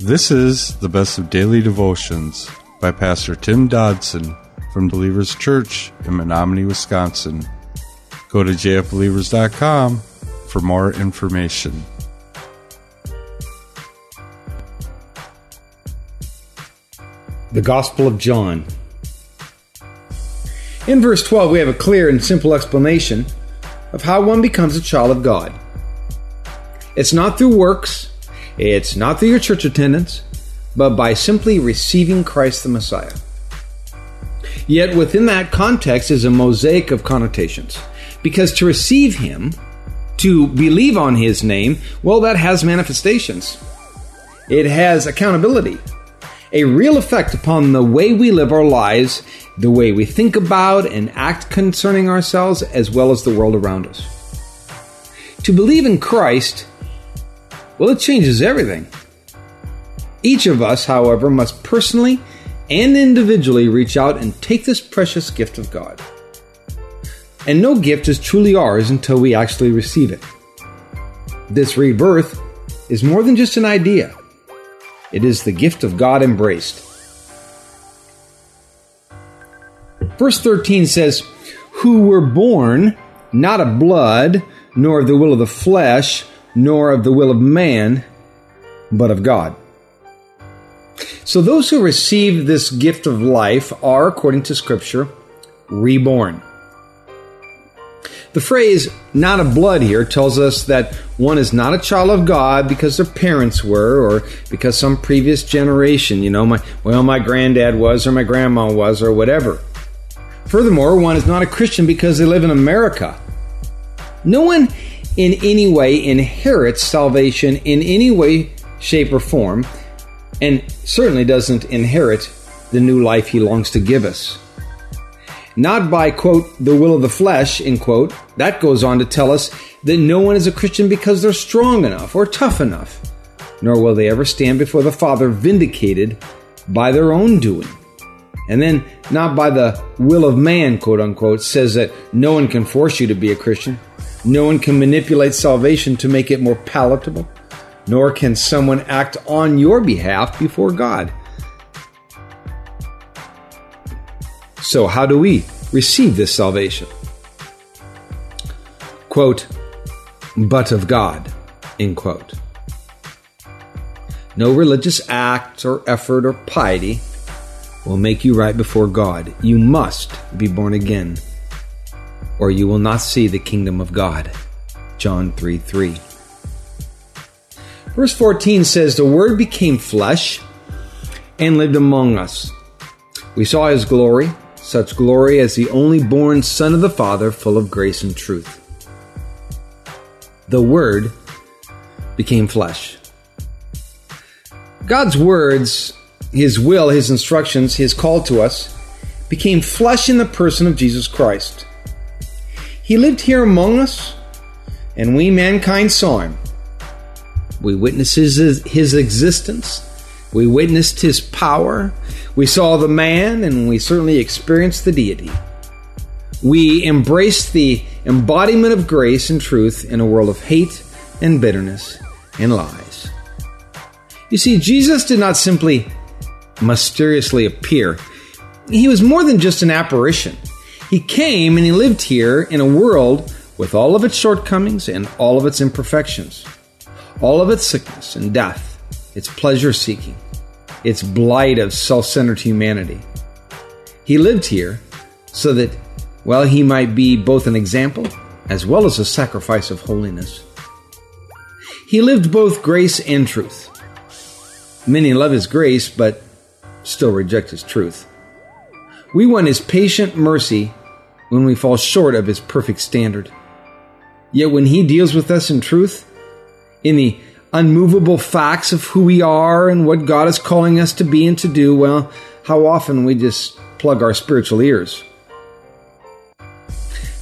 This is the best of daily devotions by Pastor Tim Dodson from Believers Church in Menomonie, Wisconsin. Go to jfbelievers.com for more information. The Gospel of John. In verse 12, we have a clear and simple explanation of how one becomes a child of God. It's not through works, it's not through your church attendance, but by simply receiving Christ the Messiah. Yet within that context is a mosaic of connotations. Because to receive Him, to believe on His name, well, that has manifestations. It has accountability, a real effect upon the way we live our lives, the way we think about and act concerning ourselves, as well as the world around us. To believe in Christ well, it changes everything. Each of us, however, must personally and individually reach out and take this precious gift of God. And no gift is truly ours until we actually receive it. This rebirth is more than just an idea, it is the gift of God embraced. Verse 13 says, Who were born not of blood, nor of the will of the flesh, nor of the will of man, but of God. So those who receive this gift of life are, according to Scripture, reborn. The phrase not of blood here tells us that one is not a child of God because their parents were or because some previous generation, you know, my well my granddad was or my grandma was or whatever. Furthermore, one is not a Christian because they live in America. No one in any way inherits salvation in any way, shape, or form, and certainly doesn't inherit the new life he longs to give us. Not by, quote, the will of the flesh, end quote. That goes on to tell us that no one is a Christian because they're strong enough or tough enough, nor will they ever stand before the Father vindicated by their own doing. And then, not by the will of man, quote unquote, says that no one can force you to be a Christian. No one can manipulate salvation to make it more palatable, nor can someone act on your behalf before God. So, how do we receive this salvation? Quote, but of God, end quote. No religious act or effort or piety will make you right before God. You must be born again or you will not see the kingdom of God. John 3 3. Verse 14 says, The Word became flesh and lived among us. We saw his glory, such glory as the only born Son of the Father, full of grace and truth. The Word became flesh. God's words, His will, His instructions, His call to us, became flesh in the person of Jesus Christ. He lived here among us, and we mankind saw him. We witnessed his, his existence. We witnessed his power. We saw the man, and we certainly experienced the deity. We embraced the embodiment of grace and truth in a world of hate and bitterness and lies. You see, Jesus did not simply mysteriously appear, he was more than just an apparition. He came and he lived here in a world with all of its shortcomings and all of its imperfections, all of its sickness and death, its pleasure seeking, its blight of self centered humanity. He lived here so that, well, he might be both an example as well as a sacrifice of holiness. He lived both grace and truth. Many love his grace, but still reject his truth. We want his patient mercy when we fall short of his perfect standard. Yet when he deals with us in truth, in the unmovable facts of who we are and what God is calling us to be and to do, well, how often we just plug our spiritual ears.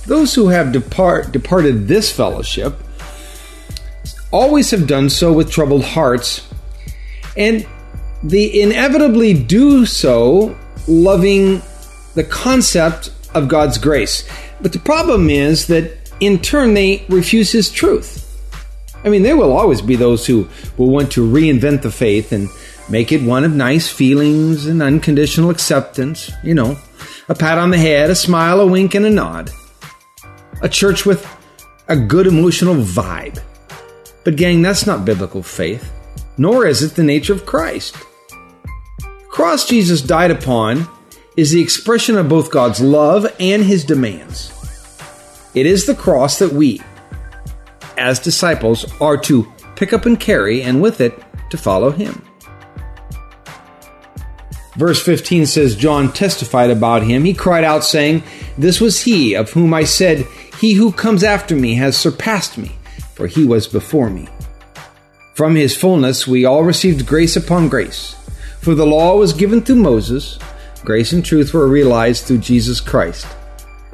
Those who have depart, departed this fellowship always have done so with troubled hearts, and they inevitably do so loving the concept of God's grace. But the problem is that in turn they refuse His truth. I mean, there will always be those who will want to reinvent the faith and Make it one of nice feelings and unconditional acceptance, you know, a pat on the head, a smile, a wink, and a nod. A church with a good emotional vibe. But, gang, that's not biblical faith, nor is it the nature of Christ. Cross Jesus died upon is the expression of both God's love and his demands. It is the cross that we, as disciples, are to pick up and carry, and with it, to follow him. Verse 15 says, John testified about him. He cried out, saying, This was he of whom I said, He who comes after me has surpassed me, for he was before me. From his fullness we all received grace upon grace. For the law was given through Moses, grace and truth were realized through Jesus Christ.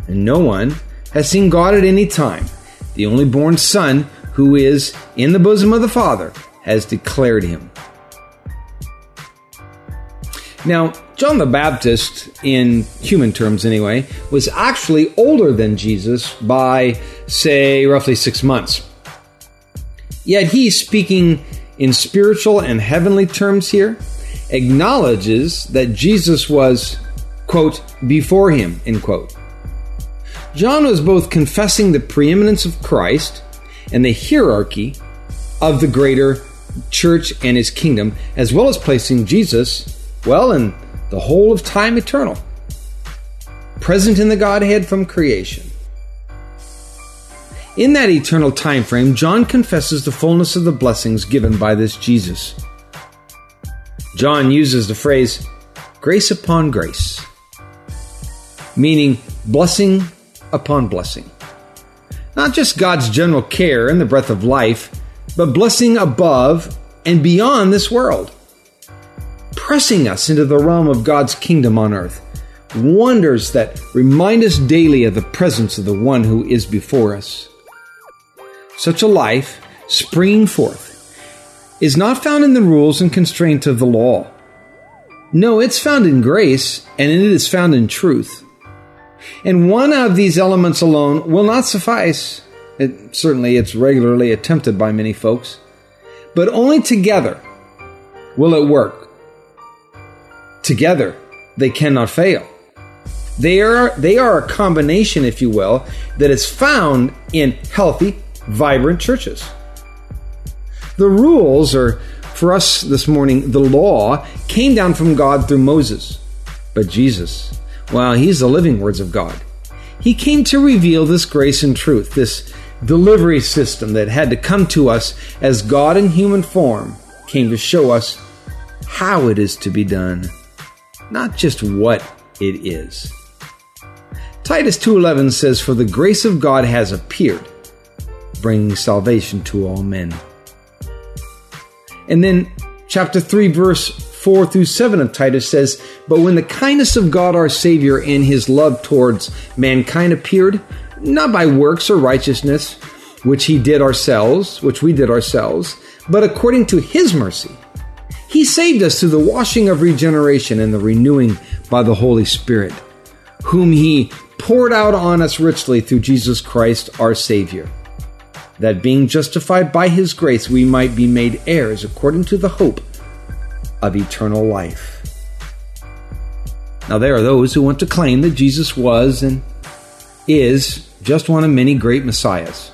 And no one has seen God at any time. The only born Son, who is in the bosom of the Father, has declared him. Now, John the Baptist, in human terms anyway, was actually older than Jesus by, say, roughly six months. Yet he, speaking in spiritual and heavenly terms here, acknowledges that Jesus was, quote, before him, end quote. John was both confessing the preeminence of Christ and the hierarchy of the greater church and his kingdom, as well as placing Jesus well, in the whole of time eternal, present in the Godhead from creation. In that eternal time frame, John confesses the fullness of the blessings given by this Jesus. John uses the phrase grace upon grace, meaning blessing upon blessing. Not just God's general care and the breath of life, but blessing above and beyond this world pressing us into the realm of God's kingdom on earth. Wonders that remind us daily of the presence of the one who is before us. Such a life, springing forth, is not found in the rules and constraints of the law. No, it's found in grace, and it is found in truth. And one of these elements alone will not suffice. It, certainly, it's regularly attempted by many folks. But only together will it work Together, they cannot fail. They are, they are a combination, if you will, that is found in healthy, vibrant churches. The rules, or for us this morning, the law, came down from God through Moses. But Jesus, well, he's the living words of God. He came to reveal this grace and truth, this delivery system that had to come to us as God in human form came to show us how it is to be done not just what it is. Titus 2:11 says for the grace of God has appeared bringing salvation to all men. And then chapter 3 verse 4 through 7 of Titus says, But when the kindness of God our Savior and his love towards mankind appeared, not by works or righteousness, which he did ourselves, which we did ourselves, but according to his mercy, he saved us through the washing of regeneration and the renewing by the Holy Spirit, whom He poured out on us richly through Jesus Christ our Savior, that being justified by His grace we might be made heirs according to the hope of eternal life. Now, there are those who want to claim that Jesus was and is just one of many great messiahs.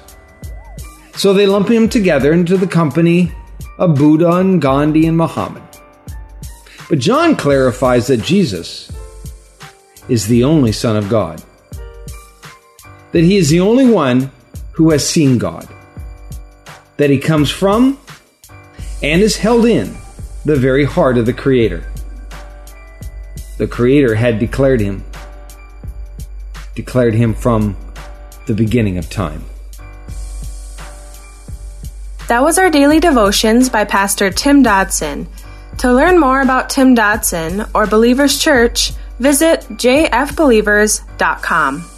So they lump him together into the company of Buddha and Gandhi and Muhammad. But John clarifies that Jesus is the only Son of God, that he is the only one who has seen God, that he comes from and is held in the very heart of the Creator. The Creator had declared him, declared him from the beginning of time. That was our daily devotions by Pastor Tim Dodson. To learn more about Tim Dodson or Believers Church, visit jfbelievers.com.